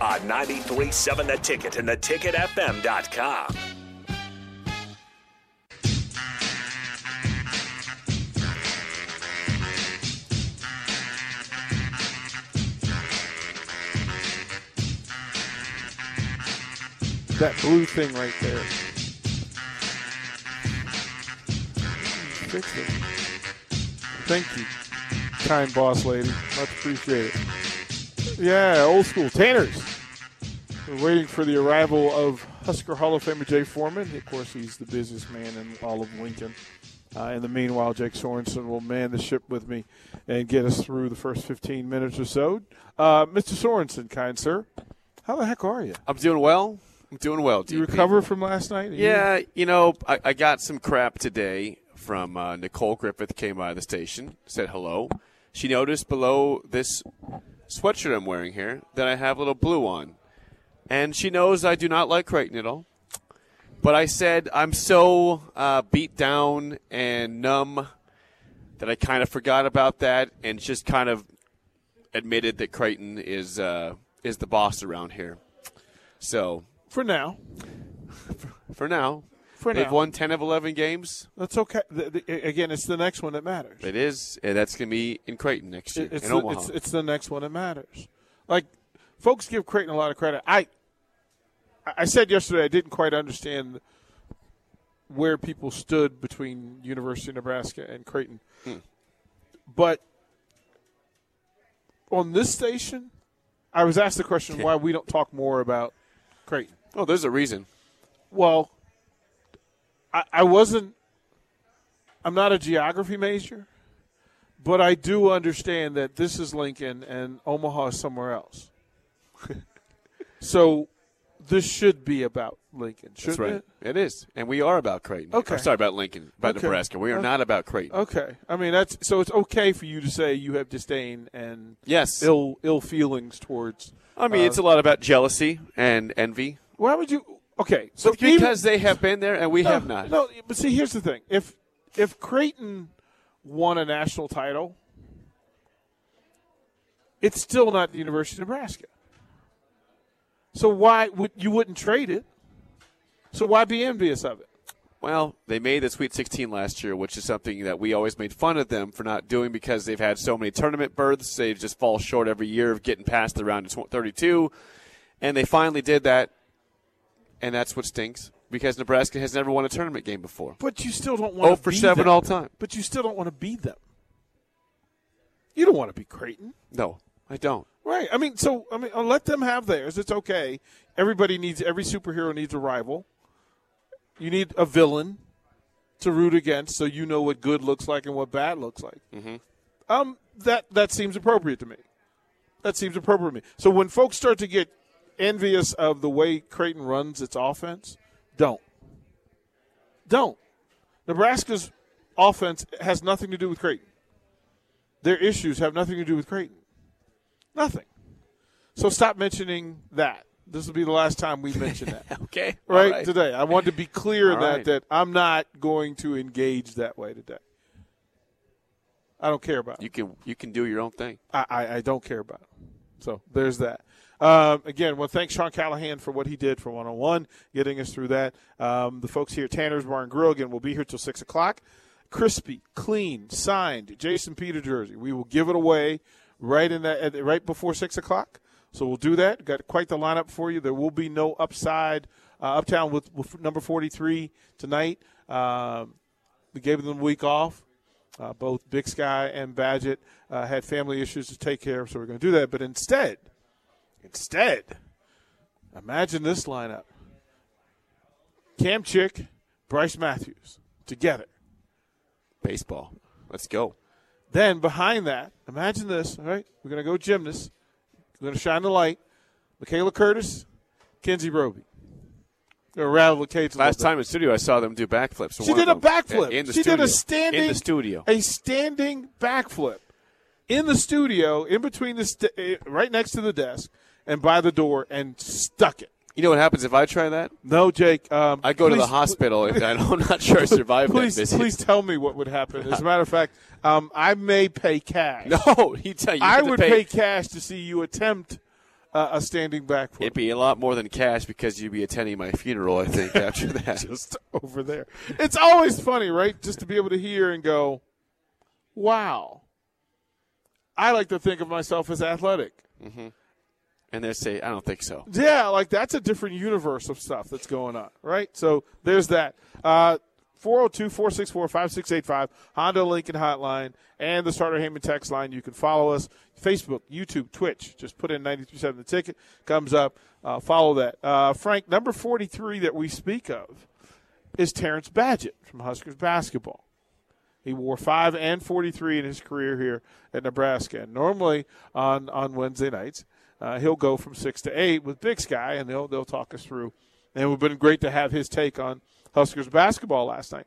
On 93.7 The Ticket and theticketfm.com. That blue thing right there. Fix it. Thank you, kind boss lady. Much appreciated. Yeah, old school. Tanners. We're waiting for the arrival of Husker Hall of Famer Jay Foreman. Of course, he's the businessman in all of Lincoln. Uh, in the meanwhile, Jake Sorensen will man the ship with me and get us through the first 15 minutes or so. Uh, Mr. Sorensen, kind sir, how the heck are you? I'm doing well. I'm doing well. Did you recover from last night? Are you- Yeah, you know, I, I got some crap today from uh, Nicole Griffith. Came by the station, said hello. She noticed below this sweatshirt I'm wearing here that I have a little blue on, and she knows I do not like Creighton at all. But I said I'm so uh, beat down and numb that I kind of forgot about that and just kind of admitted that Creighton is uh, is the boss around here. So For now. for now, For now they've now. won 10 of 11 games. That's okay. The, the, again, it's the next one that matters. It is, and that's going to be in Creighton next year, it's, in the, Omaha. it's, it's the next one that matters. Like, folks give Creighton a lot of credit. I, I said yesterday I didn't quite understand where people stood between University of Nebraska and Creighton, Hmm. but on this station, I was asked the question why we don't talk more about Creighton. oh, there's a reason. Well, I, I wasn't. I'm not a geography major, but I do understand that this is Lincoln and Omaha is somewhere else. so, this should be about Lincoln, shouldn't That's right. it? It is, and we are about Creighton. Okay. Or, sorry about Lincoln, about Okay. Nebraska. We are Okay. not about Creighton. Okay, I mean that's so it's okay for you to say you have disdain and Yes. ill ill feelings towards. I mean, uh, it's a lot about jealousy and envy. Why would you? Okay, so But even- because they have been there and we no, have not. No, but see, here's the thing: if if Creighton won a national title, it's still not the University of Nebraska. So why would you wouldn't trade it? So why be envious of it? Well, they made the Sweet 16 last year, which is something that we always made fun of them for not doing because they've had so many tournament berths. They just fall short every year of getting past the round of 32. And they finally did that, and that's what stinks because Nebraska has never won a tournament game before. But you still don't want Oh for be 7 them. all time. But you still don't want to be them. You don't want to be Creighton. No, I don't. Right. I mean, so I mean, uh, let them have theirs. It's okay. Everybody needs every superhero needs a rival. You need a villain to root against, so you know what good looks like and what bad looks like. Mm-hmm. Um, that that seems appropriate to me. That seems appropriate to me. So when folks start to get envious of the way Creighton runs its offense, don't. Don't. Nebraska's offense has nothing to do with Creighton. Their issues have nothing to do with Creighton. Nothing. So stop mentioning that. This will be the last time we mention that. Okay. right, today. I want to be clear in that right. that I'm not going to engage that way today. I don't care about it. You can you can do your own thing. I, I, I don't care about it. So there's that. Um, again, well, thanks Sean Callahan for what he did for 101, getting us through that. Um, the folks here at Tanner's Bar and Grill, again, will be here till 6 o'clock. Crispy, clean, signed Jason Peter jersey. We will give it away right in that right before 6 o'clock. So we'll do that. Got quite the lineup for you. There will be no upside uh, uptown with, with number 43 tonight. Um, we gave them a week off. Uh, both Big Sky and Badgett uh, had family issues to take care of, so we're going to do that. But instead, instead, imagine this lineup: Cam Chick, Brice Matthews together. Baseball. Let's go. Then behind that, imagine this. All right, we're going to go gymnast. We're going to shine the light. Michaela Curtis, Kenzie Roby. Rattle the cage. Last time in studio, I saw them do backflips. She did a backflip. in the she studio. did a standing in the studio. a standing backflip in the studio, in between the st- eh, right next to the desk and by the door, and stuck it. You know what happens if I try that? No, Jake. Um, I go to the hospital if I don't, I'm not sure I survived Please, that visit. please tell me what would happen. As a matter of fact, um, I may pay cash. No, he tell you. you I would pay. cash to see you attempt uh, a standing backflip. It'd be a lot more than cash because you'd be attending my funeral. I think after that. just over there. It's always funny, right? Just to be able to hear and go, "Wow." I like to think of myself as athletic. And they say, I don't think so. Yeah, like that's a different universe of stuff that's going on, right? So there's that. Uh 402-464-5685, Honda Lincoln Hotline, and the Starter Heyman text line. You can follow us, Facebook, YouTube, Twitch. Just put in 93.7 the ticket, comes up. Uh, follow that. Uh, Frank, number 43 that we speak of is Terrence Badgett from Huskers basketball. He wore five and 43 in his career here at Nebraska. And normally on, on Wednesday nights, uh, he'll go from six to eight with Big Sky, and they'll they'll talk us through. And it would have been great to have his take on Huskers basketball last night.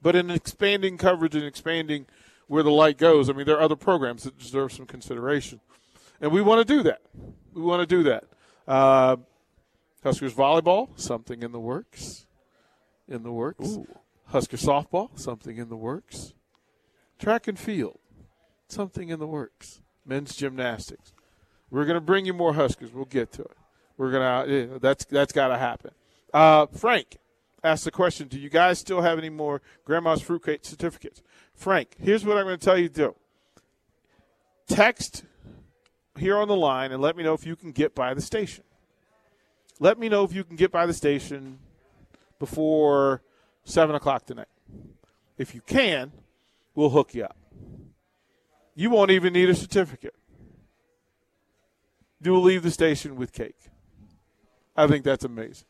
But in expanding coverage and expanding where the light goes, I mean, there are other programs that deserve some consideration, and we want to do that. We want to do that. Uh, Huskers volleyball, something in the works. In the works. Husker softball, something in the works. Track and field, something in the works. Men's gymnastics. We're going to bring you more Huskers. We'll get to it. We're going to. Yeah, that's that's got to happen. Uh, Frank asked the question: Do you guys still have any more Grandma's Fruitcake certificates? Frank, here's what I'm going to tell you to do. Text here on the line and let me know if you can get by the station. Let me know if you can get by the station before seven o'clock tonight. If you can, we'll hook you up. You won't even need a certificate. You will leave the station with cake. I think that's amazing.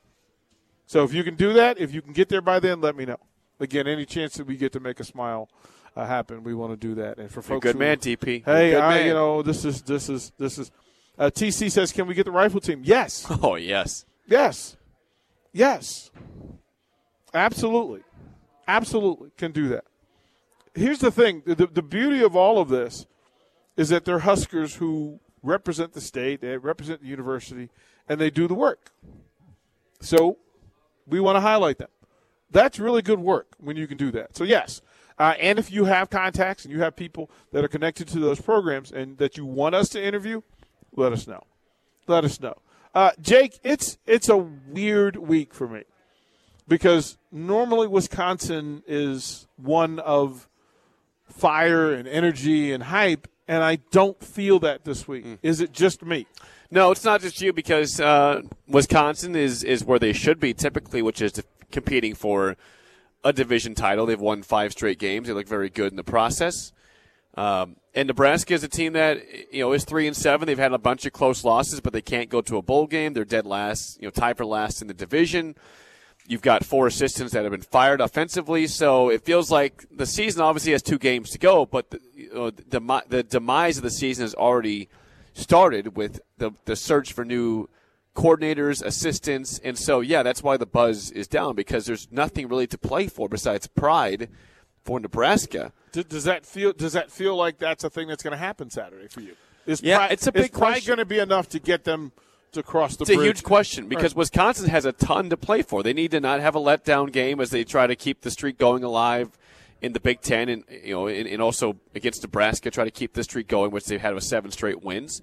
So if you can do that, if you can get there by then, let me know. Again, any chance that we get to make a smile uh, happen, we want to do that. And for You're folks, good who- man, TP. Hey, You're good I, man. you know, this is this is this is. Uh, TC says, "Can we get the rifle team?" Yes, Oh yes. yes, yes. Absolutely, absolutely can do that. Here's the thing: the, the beauty of all of this is that they're Huskers who represent the state, they represent the university, and they do the work. So we want to highlight them. That's really good work when you can do that. So yes, uh, and if you have contacts and you have people that are connected to those programs and that you want us to interview, let us know. Let us know. Uh, Jake, it's it's a weird week for me because normally Wisconsin is one of fire and energy and hype, and I don't feel that this week. Is it just me? No, it's not just you because uh, Wisconsin is is where they should be typically, which is competing for a division title. They've won five straight games. They look very good in the process. Um, and Nebraska is a team that you know is three and seven. They've had a bunch of close losses, but they can't go to a bowl game. They're dead last, you know, tied for last in the division. You've got four assistants that have been fired offensively, so it feels like the season obviously has two games to go, but the, you know, the, demi- the demise of the season has already started with the, the search for new coordinators, assistants, and so yeah, that's why the buzz is down because there's nothing really to play for besides pride for Nebraska. D- does that feel does that feel like that's a thing that's going to happen Saturday for you? Is Yeah, pride, it's a big is pride question. going to be enough to get them to cross the It's a huge question because Right. Wisconsin has a ton to play for. They need to not have a letdown game as they try to keep the streak going alive in the Big Ten, and you know, and, and also against Nebraska, try to keep the streak going, which they've had with seven straight wins.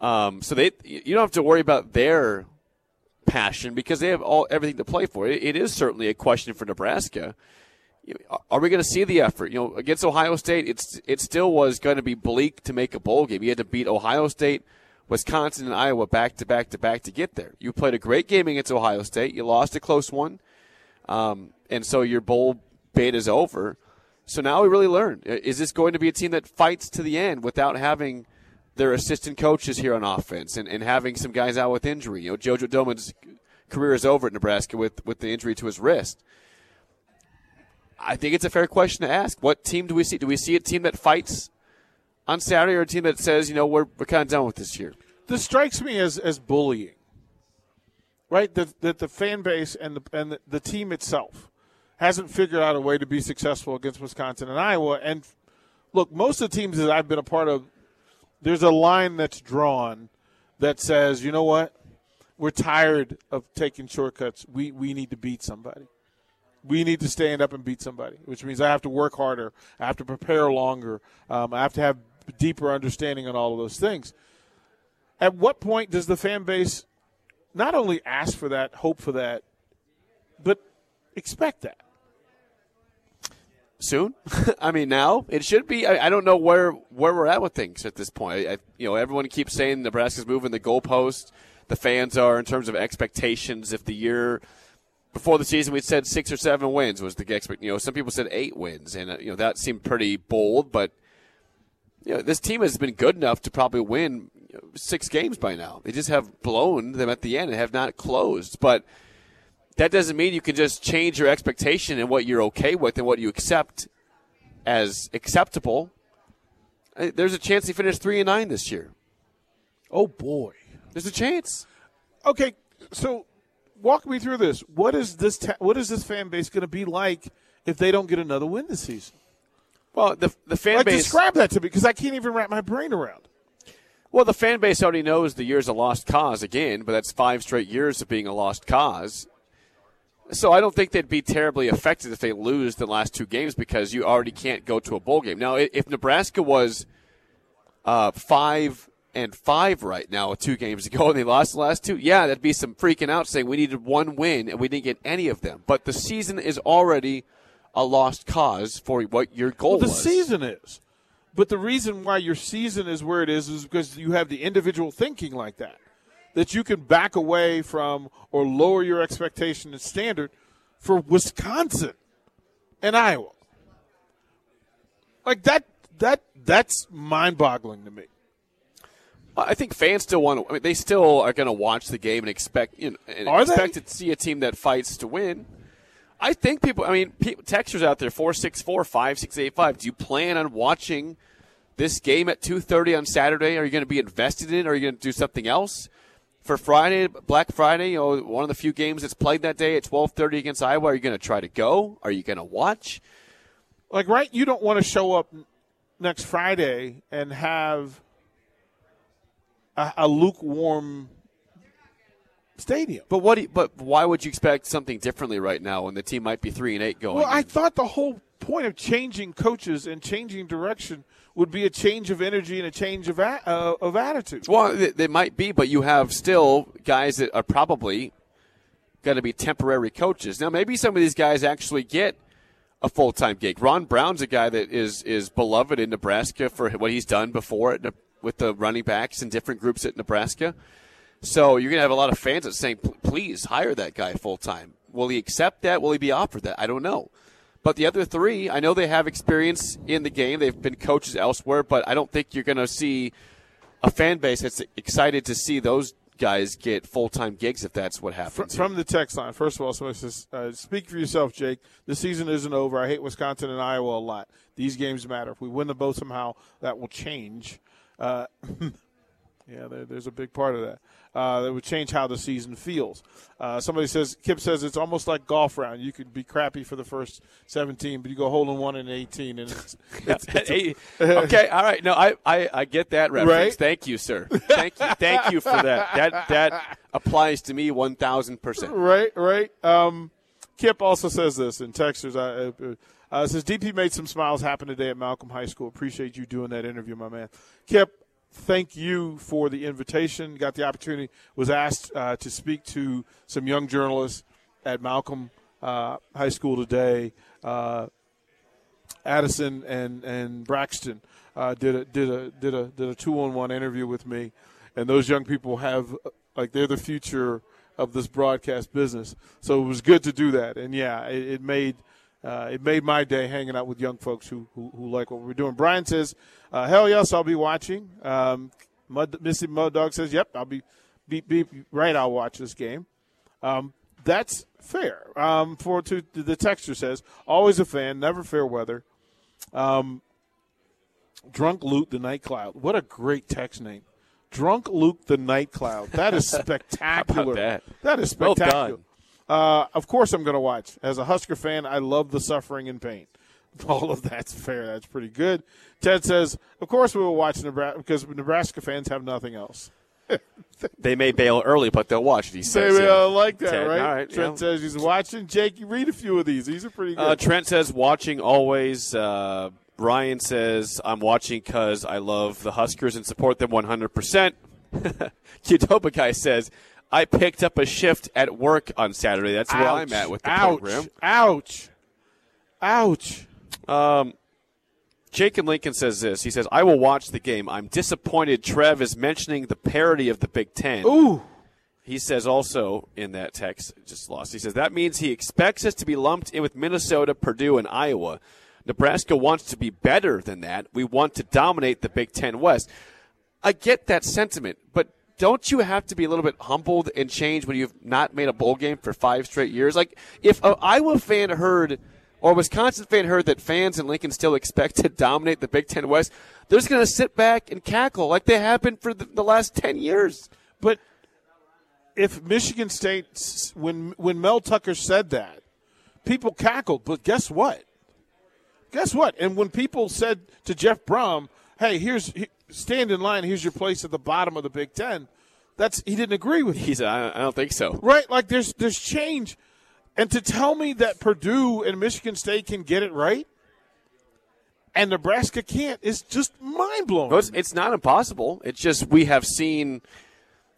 Um, so they, you don't have to worry about their passion because they have all everything to play for. It, it is certainly a question for Nebraska. Are we going to see the effort? You know, against Ohio State, it's it still was going to be bleak to make a bowl game. You had to beat Ohio State, Wisconsin, and Iowa back to back to back to get there. You played a great game against Ohio State. You lost a close one, um, and so your bowl bait is over. So now we really learn: is this going to be a team that fights to the end without having their assistant coaches here on offense and, and having some guys out with injury? You know, JoJo Domann's career is over at Nebraska with with the injury to his wrist. I think it's a fair question to ask. What team do we see? Do we see a team that fights on Saturday or a team that says, you know, we're, we're kind of done with this year? this strikes me as as bullying, right? That that the fan base and the and the, the team itself hasn't figured out a way to be successful against Wisconsin and Iowa. And look, most of the teams that I've been a part of, there's a line that's drawn that says, you know what, we're tired of taking shortcuts. We we need to beat somebody. We need to stand up and beat somebody, which means I have to work harder. I have to prepare longer. Um, I have to have deeper understanding on all of those things. At what point does the fan base not only ask for that, hope for that, but expect that? soon. I mean, now it should be. I, I, don't know where where we're at with things at this point. I, you know, everyone keeps saying Nebraska's moving the goalpost. The fans are in terms of expectations. If the year before the season we said six or seven wins was the expect, you know, some people said eight wins, and uh, you know that seemed pretty bold. But you know, this team has been good enough to probably win six games by now. They just have blown them at the end and have not closed, but that doesn't mean you can just change your expectation and what you're okay with and what you accept as acceptable. There's a chance he finished three and nine this year. Oh boy, there's a chance. Okay, so walk me through this. What is this? Ta- what is this fan base going to be like if they don't get another win this season? Well, the the fan like, base. Describe that to me because I can't even wrap my brain around. Well, the fan base already knows the year's a lost cause again, but that's five straight years of being a lost cause. So I don't think they'd be terribly affected if they lose the last two games because you already can't go to a bowl game. Now, if Nebraska was uh, five and five right now, two games ago, and they lost the last two, yeah, that'd be some freaking out saying we needed one win and we didn't get any of them. But the season is already a lost cause for what your goal well, the was. season is. But the reason why your season is where it is is because you have the individual thinking like that that you can back away from or lower your expectation and standard for Wisconsin and Iowa. Like that that that's mind-boggling to me. I think fans still want to. I mean, they still are going to watch the game and expect you know, and expect they? to see a team that fights to win. I think people. I mean, people, textures out there four six four five six eight five. Do you plan on watching this game at two thirty on Saturday? Are you going to be invested in it? Are you going to do something else? for Friday, Black Friday, you know, one of the few games that's played that day at 12:30 against Iowa. Are you going to try to go? Are you going to watch? Like, right? You don't want to show up next Friday and have a, a lukewarm stadium. But what? You, but why would you expect something differently right now when the team might be three and eight going? Well, I thought the whole point of changing coaches and changing direction would be a change of energy and a change of a, uh, of attitude. Well, they might be, but you have still guys that are probably going to be temporary coaches. Now, maybe some of these guys actually get a full time gig. Ron Brown's a guy that is is beloved in Nebraska for what he's done before at, with the running backs and different groups at Nebraska. So you're going to have a lot of fans that saying, "Please hire that guy full time." Will he accept that? Will he be offered that? I don't know. But the other three, I know they have experience in the game. They've been coaches elsewhere, but I don't think you're going to see a fan base that's excited to see those guys get full time gigs if that's what happens. From, the text line, first of all, somebody says, uh, "Speak for yourself, Jake. The season isn't over. I hate Wisconsin and Iowa a lot. These games matter. If we win the both somehow, that will change." Uh, yeah, there, there's a big part of that uh, that would change how the season feels. Uh, somebody says, Kip says it's almost like golf round. You could be crappy for the first 17, but you go hole in one in 18, and it's, it's, it's okay. All right, no, I, I, I get that reference. Right? Thank you, sir. Thank you, thank you for that. That that applies to me 1,000 percent. Right, right. Um, Kip also says this in Texas. I. Uh, uh, says DP made some smiles happen today at Malcolm High School. Appreciate you doing that interview, my man. Kip, thank you for the invitation. Got the opportunity, was asked uh, to speak to some young journalists at Malcolm uh, High School today. Uh, Addison and and Braxton uh, did a did a did a did a two on one interview with me, and those young people have like they're the future of this broadcast business. So it was good to do that, and yeah, it, it made uh, it made my day hanging out with young folks who, who, who like what we're doing. Brian says, uh, "Hell yes, I'll be watching." Um, Mud, Missy Mud Dog says, "Yep, I'll be, be, be right. I'll watch this game." Um, that's fair. Um, for to the texture says, "Always a fan, never fair weather." Um, Drunk Luke the Night Cloud. What a great text name. Drunk Luke the Night Cloud. That is spectacular. that? that is Well spectacular. done. Uh, of course, I'm going to watch. As a Husker fan, I love the suffering and pain. All of that's fair. That's pretty good. Ted says, "Of course we will watch Nebraska because Nebraska fans have nothing else." They may bail early, but they'll watch it. He says. Maybe yeah. Like that, Ted, right? All right. Trent yeah. says he's watching. Jake, you read a few of these. These are pretty good. Uh, Trent says watching always. Uh, Ryan says I'm watching because I love the Huskers and support them 100. percent guy says I picked up a shift at work on Saturday. That's where Ouch. I'm at with the Ouch. program. Ouch. Ouch. Um, Jake and Lincoln says this. He says I will watch the game. I'm disappointed. Trev is mentioning the parity of the Big Ten. Ooh. He says also in that text, just lost. He says that means he expects us to be lumped in with Minnesota, Purdue, and Iowa. Nebraska wants to be better than that. We want to dominate the Big Ten West. I get that sentiment, but don't you have to be a little bit humbled and change when you've not made a bowl game for five straight years? Like, if an Iowa fan heard or Wisconsin fan heard that fans in Lincoln still expect to dominate the Big Ten West, they're just going to sit back and cackle like they have been for the, the last 10 years. But if Michigan State, when when Mel Tucker said that, people cackled. But guess what? Guess what? And when people said to Jeff Brohm, "Hey, here's he- stand in line. Here's your place at the bottom of the Big Ten, that's he didn't agree with. He said, I don't think so. Right? Like there's there's change, and to tell me that Purdue and Michigan State can get it right, and Nebraska can't is just mind blowing. No, it's, it's not impossible. It's just we have seen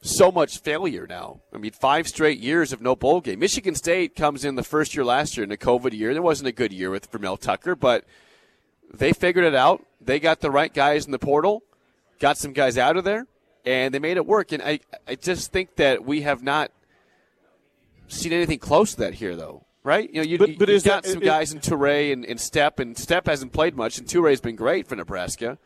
so much failure now. I mean, five straight years of no bowl game. Michigan State comes in the first year last year in a COVID year. There wasn't a good year with for Mel Tucker, but they figured it out. They got the right guys in the portal, got some guys out of there, and they made it work. And I, I just think that we have not seen anything close to that here, though. Right? You know, you, But- but you is got that- some it- guys in Toure and, and Step, and Step hasn't played much, and Toure's been great for Nebraska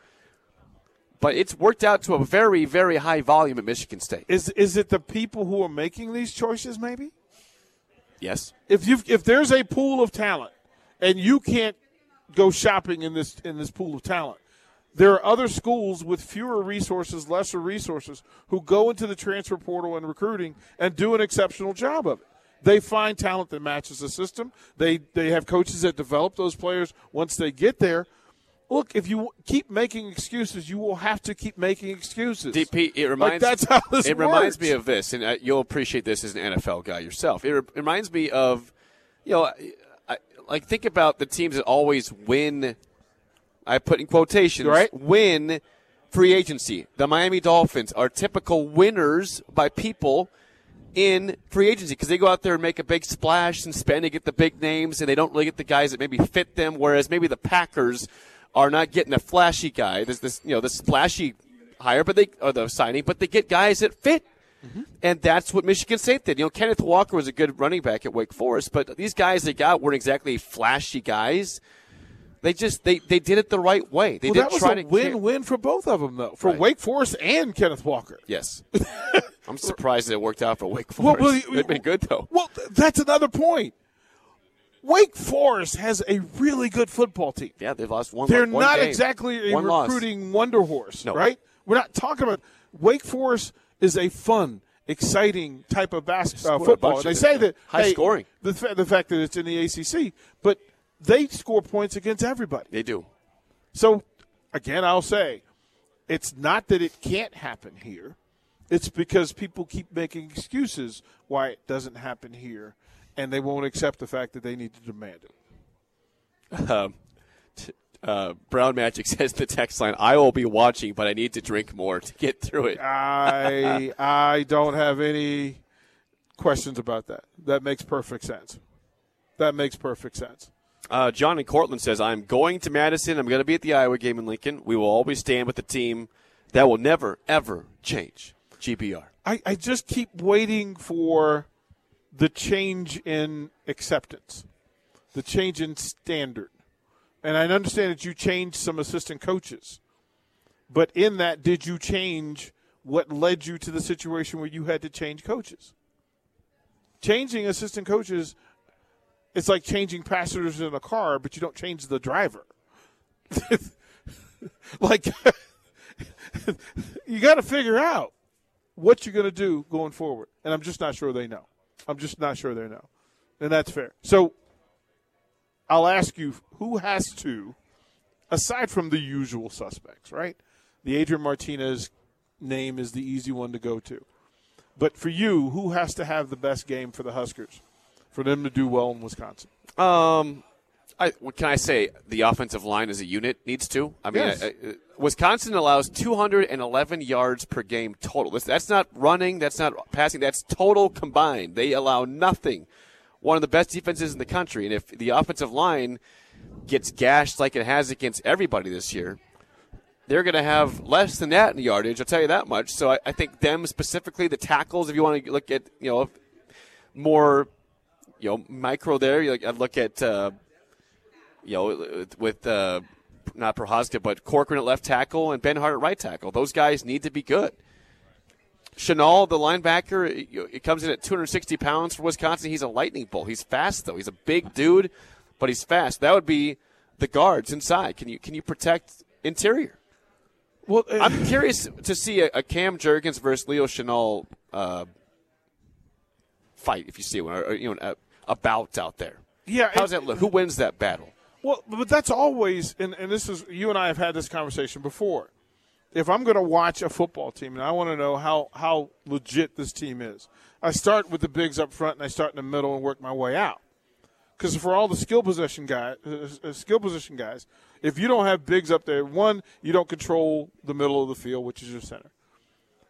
but it's worked out to a very, very high volume at Michigan State. Is is it the people who are making these choices? Maybe. Yes. if you if there's a pool of talent and you can't go shopping in this in this pool of talent there are other schools with fewer resources lesser resources who go into the transfer portal and recruiting and do an exceptional job of it they find talent that matches the system they they have coaches that develop those players once they get there look if you keep making excuses you will have to keep making excuses DP, it reminds that's how this it reminds me of this, and uh, you'll appreciate this as an NFL guy yourself. It, re- reminds me of, you know, I, like think about the teams that always win. I put in quotations, Right. Win free agency. The Miami Dolphins are typical winners by people in free agency because they go out there and make a big splash and spend and get the big names, and they don't really get the guys that maybe fit them. Whereas maybe the Packers are not getting a flashy guy. There's this, you know, this flashy hire, but they or the signing, but they get guys that fit. Mm-hmm. And that's what Michigan State did. You know, Kenneth Walker was a good running back at Wake Forest, but these guys they got weren't exactly flashy guys. They just they, they did it the right way. They well, didn't that was try a to win-win for both of them, though, for Right. Wake Forest and Kenneth Walker. Yes, I'm surprised it worked out for Wake Forest. well, It'd been good though. Well, that's another point. Wake Forest has a really good football team. Yeah, they've lost one. They're one not game. exactly a One loss. recruiting wonder horse, No. right? We're not talking about Wake Forest is a fun, exciting type of basketball a uh, football. They say that high hey, scoring. The, the fact that it's in the ACC, but they score points against everybody. They do. So, again, I'll say it's not that it can't happen here. It's because people keep making excuses why it doesn't happen here, and they won't accept the fact that they need to demand it. Um, t- uh, Brown Magic says the text line. I will be watching, but I need to drink more to get through it. I I don't have any questions about that. That makes perfect sense. That makes perfect sense. Uh, John in Cortland says, I'm going to Madison. I'm going to be at the Iowa game in Lincoln. We will always stand with the team. That will never, ever change. GPR. I, I just keep waiting for the change in acceptance, the change in standard. And I understand that you changed some assistant coaches. But in that, did you change what led you to the situation where you had to change coaches? Changing assistant coaches, it's like changing passengers in a car, but you don't change the driver. like you got to figure out what you're going to do going forward. And I'm just not sure they know. I'm just not sure they know. And that's fair. So I'll ask you who has to, aside from the usual suspects, right? The Adrian Martinez name is the easy one to go to. But for you, who has to have the best game for the Huskers for them to do well in Wisconsin? Um, I, what can I say? The offensive line as a unit needs to. I mean, Yes. I- I- Wisconsin allows 211 yards per game total. That's- That's not running. That's not passing. That's total combined. They allow nothing. One of the best defenses in the country. And if the offensive line gets gashed like it has against everybody this year, they're going to have less than that in yardage. I'll tell you that much. So I, I think them specifically, the tackles. If you want to look at you know more you know micro there, you like, I'd look at. Uh, you know, with uh, not Prochazka, but Corcoran at left tackle and Benhart at right tackle. Those guys need to be good. Chenal, the linebacker, it, comes in at 260 pounds for Wisconsin. He's a lightning bolt. He's fast though. He's a big dude, but he's fast. That would be the guards inside. Can you can you protect interior? Well, I'm curious to see a, a Cam Jurgens versus Leo Chenal uh, fight if you see one, or, or, you know, a, a out there. yeah. How's it- that look? Who wins that battle? Well, but that's always, and, and this is, you and I have had this conversation before. If I'm going to watch a football team and I want to know how, how legit this team is, I start with the bigs up front and I start in the middle and work my way out. Because for all the skill position guys, uh, skill position guys, if you don't have bigs up there, one, you don't control the middle of the field, which is your center.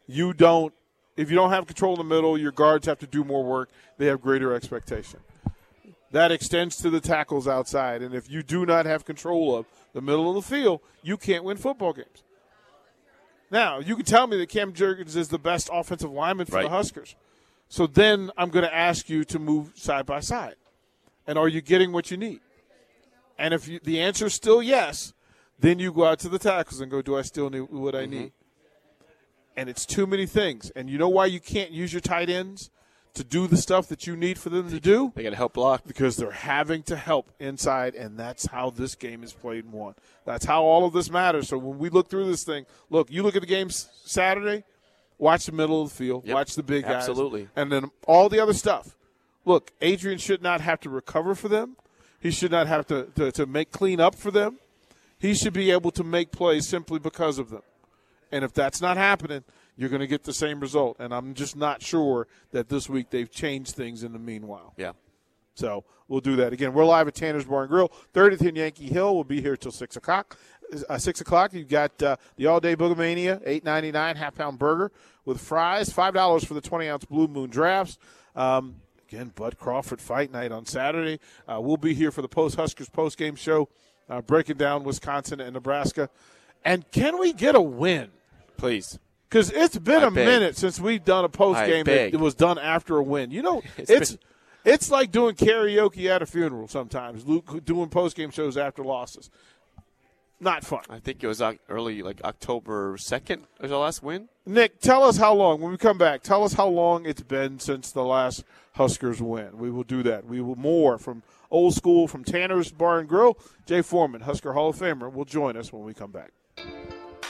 You don't, if you don't have control in the middle, your guards have to do more work. They have greater expectation that extends to the tackles outside. And if you do not have control of the middle of the field, you can't win football games. Now, you can tell me that Cam Jurgens is the best offensive lineman for the Huskers. So then I'm going to ask you to move side by side. And are you getting what you need? And if you, the answer is still yes, then you go out to the tackles and go, do I still need what I mm-hmm. need? And it's too many things. And you know why you can't use your tight ends to do the stuff that you need for them to do? They got to help block. because they're having to help inside, and that's how this game is played and won. That's how all of this matters. So when we look through this thing, look, you look at the game Saturday, watch the middle of the field, Yep. watch the big guys, Absolutely. and then all the other stuff. Look, Adrian should not have to recover for them. He should not have to, to, to make clean up for them. He should be able to make plays simply because of them. And if that's not happening, you're going to get the same result. And I'm just not sure that this week they've changed things in the meanwhile. Yeah. So we'll do that again. We're live at Tanner's Bar and Grill, 30th in Yankee Hill. We'll be here till six o'clock. Uh, six o'clock. You've got uh, the All Day Boogamania, eight ninety nine, half pound burger with fries, five dollars for the twenty ounce Blue Moon drafts. Um, again, Bud Crawford fight night on Saturday. Uh, we'll be here for the post Huskers post game show, uh, breaking down Wisconsin and Nebraska. And can we get a win? Please. Because it's been I a beg. minute since we've done a post game that was done after a win. You know, It's it's been- it's like doing karaoke at a funeral sometimes. Luke doing post game shows after losses. Not fun. I think it was early, like October 2nd was our last win. Nick, tell us how long when we come back. Tell us how long it's been since the last Huskers win. We will do that. We will more from old school from Tanner's Bar and Grill. Jay Foreman, Husker Hall of Famer, will join us when we come back.